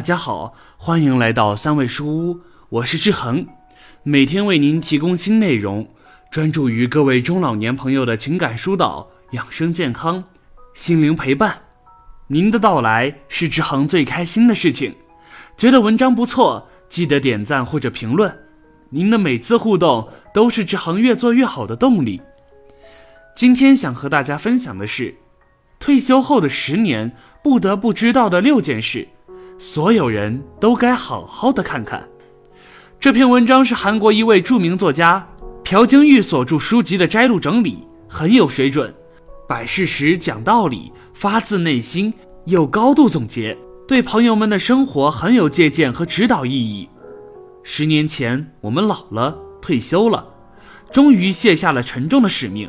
大家好，欢迎来到三味书屋，我是志恒，每天为您提供新内容，专注于各位中老年朋友的情感疏导、养生健康、心灵陪伴。您的到来是志恒最开心的事情。觉得文章不错，记得点赞或者评论，您的每次互动都是志恒越做越好的动力。今天想和大家分享的是，退休后的十年不得不知道的六件事。所有人都该好好的看看。这篇文章是韩国一位著名作家朴京玉所著书籍的摘录整理，很有水准，摆事实讲道理，发自内心，有高度总结，对朋友们的生活很有借鉴和指导意义。十年前，我们老了，退休了，终于卸下了沉重的使命。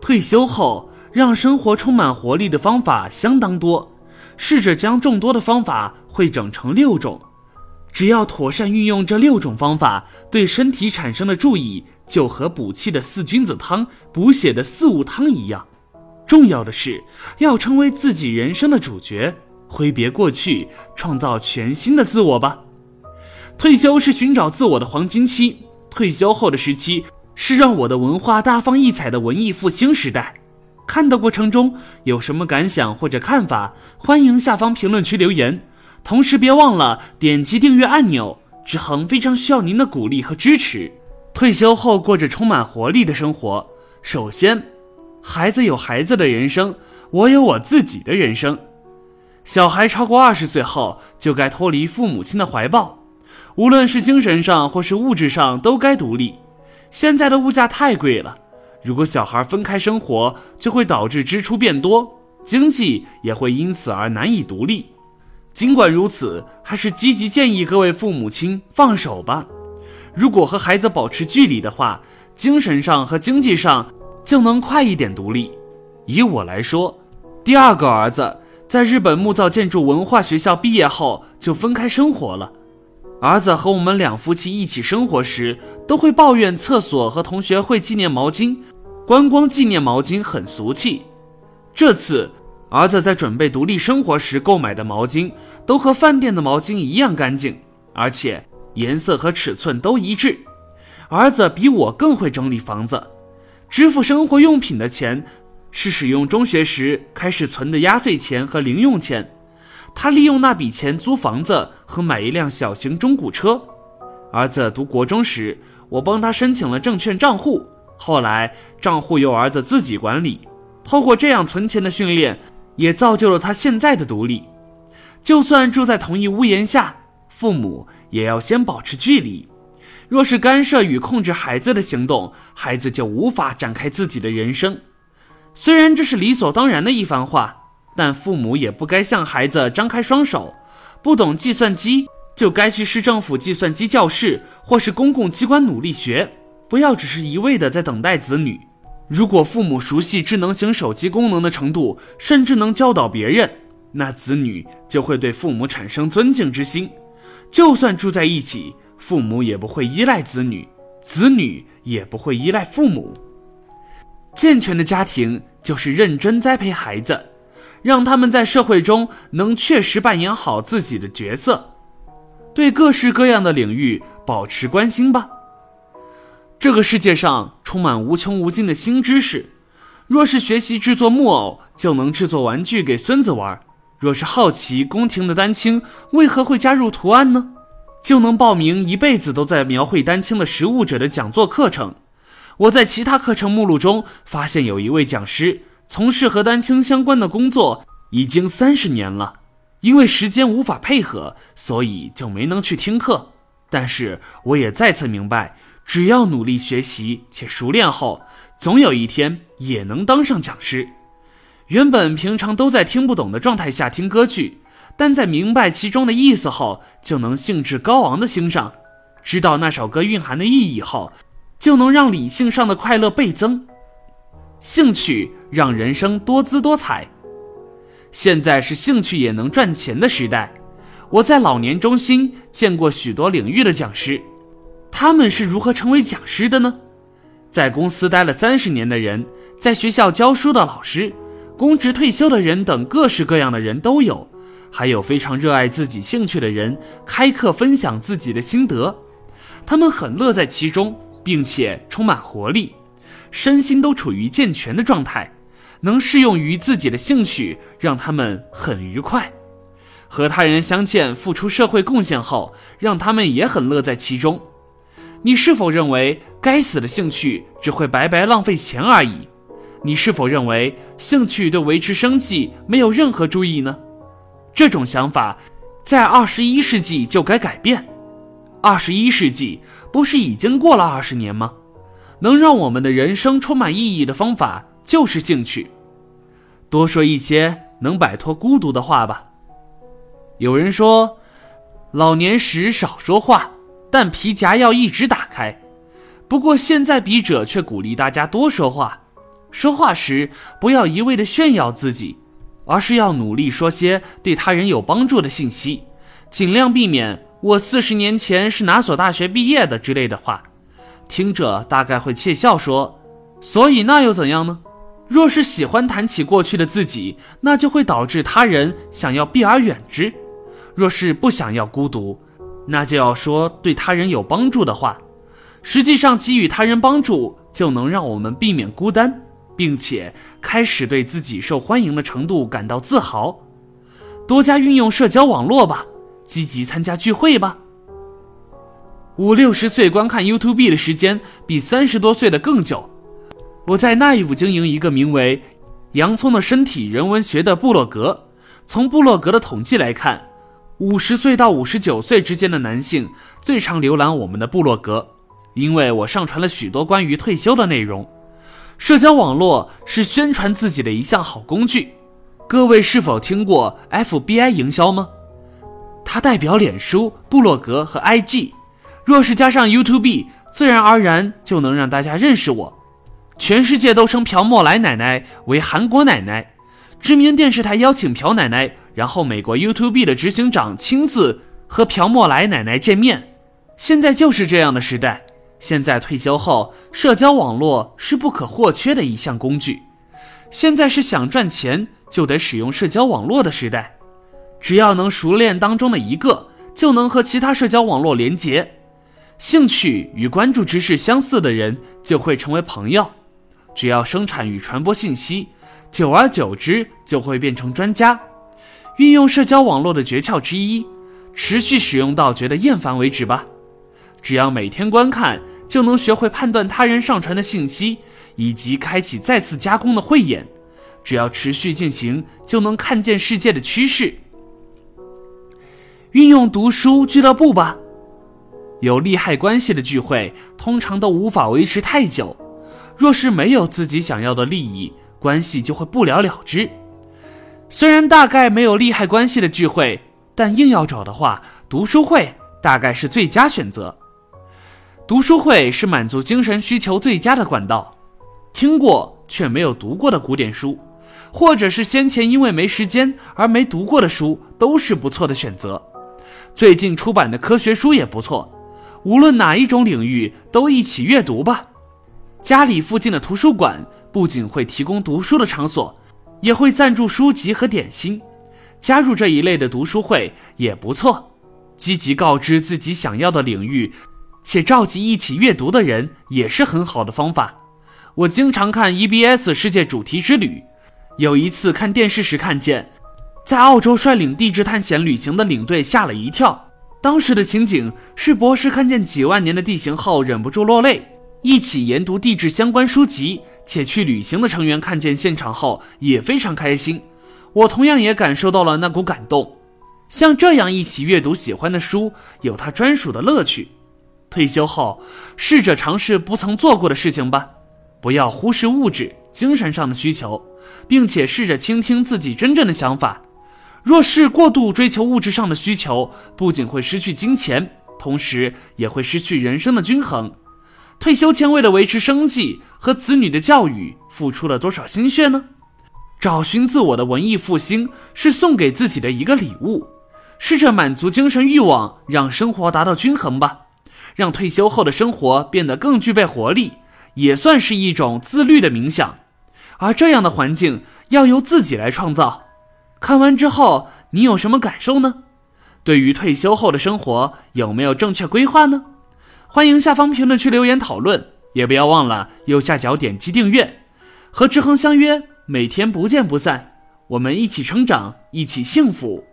退休后，让生活充满活力的方法相当多。试着将众多的方法汇整成六种，只要妥善运用这六种方法，对身体产生的注意就和补气的四君子汤、补血的四物汤一样。重要的是要成为自己人生的主角，挥别过去，创造全新的自我吧。退休是寻找自我的黄金期，退休后的时期是让我的文化大放异彩的文艺复兴时代。看的过程中有什么感想或者看法，欢迎下方评论区留言。同时别忘了点击订阅按钮，志恒非常需要您的鼓励和支持。退休后过着充满活力的生活。首先，孩子有孩子的人生，我有我自己的人生。小孩超过二十岁后就该脱离父母亲的怀抱，无论是精神上或是物质上都该独立。现在的物价太贵了。如果小孩分开生活，就会导致支出变多，经济也会因此而难以独立。尽管如此，还是积极建议各位父母亲放手吧。如果和孩子保持距离的话，精神上和经济上就能快一点独立。以我来说，第二个儿子在日本木造建筑文化学校毕业后就分开生活了。儿子和我们两夫妻一起生活时，都会抱怨厕所和同学会纪念毛巾。观光纪念毛巾很俗气，这次儿子在准备独立生活时购买的毛巾都和饭店的毛巾一样干净，而且颜色和尺寸都一致。儿子比我更会整理房子，支付生活用品的钱是使用中学时开始存的压岁钱和零用钱，他利用那笔钱租房子和买一辆小型中古车。儿子读国中时，我帮他申请了证券账户。后来账户由儿子自己管理，透过这样存钱的训练，也造就了他现在的独立。就算住在同一屋檐下，父母也要先保持距离。若是干涉与控制孩子的行动，孩子就无法展开自己的人生。虽然这是理所当然的一番话，但父母也不该向孩子张开双手。不懂计算机就该去市政府计算机教室或是公共机关努力学。不要只是一味的在等待子女。如果父母熟悉智能型手机功能的程度，甚至能教导别人，那子女就会对父母产生尊敬之心。就算住在一起，父母也不会依赖子女，子女也不会依赖父母。健全的家庭就是认真栽培孩子，让他们在社会中能确实扮演好自己的角色。对各式各样的领域保持关心吧。这个世界上充满无穷无尽的新知识。若是学习制作木偶，就能制作玩具给孙子玩；若是好奇宫廷的丹青为何会加入图案呢？就能报名一辈子都在描绘丹青的实物者的讲座课程。我在其他课程目录中发现有一位讲师从事和丹青相关的工作已经三十年了，因为时间无法配合，所以就没能去听课。但是我也再次明白。只要努力学习且熟练后，总有一天也能当上讲师。原本平常都在听不懂的状态下听歌剧，但在明白其中的意思后，就能兴致高昂的欣赏；知道那首歌蕴含的意义后，就能让理性上的快乐倍增。兴趣让人生多姿多彩。现在是兴趣也能赚钱的时代。我在老年中心见过许多领域的讲师。他们是如何成为讲师的呢？在公司待了三十年的人，在学校教书的老师，公职退休的人等各式各样的人都有。还有非常热爱自己兴趣的人开课分享自己的心得，他们很乐在其中，并且充满活力，身心都处于健全的状态，能适用于自己的兴趣，让他们很愉快。和他人相见，付出社会贡献后，让他们也很乐在其中。你是否认为该死的兴趣只会白白浪费钱而已？你是否认为兴趣对维持生计没有任何注意呢？这种想法，在二十一世纪就该改变。二十一世纪不是已经过了二十年吗？能让我们的人生充满意义的方法就是兴趣。多说一些能摆脱孤独的话吧。有人说，老年时少说话，但皮夹要一直打开。不过现在笔者却鼓励大家多说话。说话时不要一味的炫耀自己，而是要努力说些对他人有帮助的信息，尽量避免“我四十年前是哪所大学毕业的”之类的话。听者大概会窃笑说：“所以那又怎样呢？”若是喜欢谈起过去的自己，那就会导致他人想要避而远之；若是不想要孤独，那就要说对他人有帮助的话。实际上，给予他人帮助就能让我们避免孤单。并且开始对自己受欢迎的程度感到自豪，多加运用社交网络吧，积极参加聚会吧。五六十岁观看 YouTube 的时间比三十多岁的更久。我在 Naive 经营一个名为“洋葱的身体人文学”的部落格。从部落格的统计来看，五十岁到五十九岁之间的男性最常浏览我们的部落格，因为我上传了许多关于退休的内容。社交网络是宣传自己的一项好工具，各位是否听过 FBI 营销吗？它代表脸书、部落格和 IG，若是加上 YouTube，自然而然就能让大家认识我。全世界都称朴莫莱奶奶为韩国奶奶，知名电视台邀请朴奶奶，然后美国 YouTube 的执行长亲自和朴莫莱奶奶见面。现在就是这样的时代。现在退休后，社交网络是不可或缺的一项工具。现在是想赚钱就得使用社交网络的时代，只要能熟练当中的一个，就能和其他社交网络连接。兴趣与关注知识相似的人就会成为朋友。只要生产与传播信息，久而久之就会变成专家。运用社交网络的诀窍之一，持续使用到觉得厌烦为止吧。只要每天观看，就能学会判断他人上传的信息，以及开启再次加工的慧眼。只要持续进行，就能看见世界的趋势。运用读书俱乐部吧。有利害关系的聚会通常都无法维持太久。若是没有自己想要的利益，关系就会不了了之。虽然大概没有利害关系的聚会，但硬要找的话，读书会大概是最佳选择。读书会是满足精神需求最佳的管道。听过却没有读过的古典书，或者是先前因为没时间而没读过的书，都是不错的选择。最近出版的科学书也不错。无论哪一种领域，都一起阅读吧。家里附近的图书馆不仅会提供读书的场所，也会赞助书籍和点心。加入这一类的读书会也不错。积极告知自己想要的领域。且召集一起阅读的人也是很好的方法。我经常看 EBS 世界主题之旅，有一次看电视时看见，在澳洲率领地质探险旅行的领队吓了一跳。当时的情景是博士看见几万年的地形后忍不住落泪。一起研读地质相关书籍且去旅行的成员看见现场后也非常开心。我同样也感受到了那股感动。像这样一起阅读喜欢的书，有它专属的乐趣。退休后，试着尝试不曾做过的事情吧，不要忽视物质、精神上的需求，并且试着倾听自己真正的想法。若是过度追求物质上的需求，不仅会失去金钱，同时也会失去人生的均衡。退休前为了维持生计和子女的教育，付出了多少心血呢？找寻自我的文艺复兴是送给自己的一个礼物，试着满足精神欲望，让生活达到均衡吧。让退休后的生活变得更具备活力，也算是一种自律的冥想。而这样的环境要由自己来创造。看完之后，你有什么感受呢？对于退休后的生活，有没有正确规划呢？欢迎下方评论区留言讨论，也不要忘了右下角点击订阅，和志恒相约，每天不见不散。我们一起成长，一起幸福。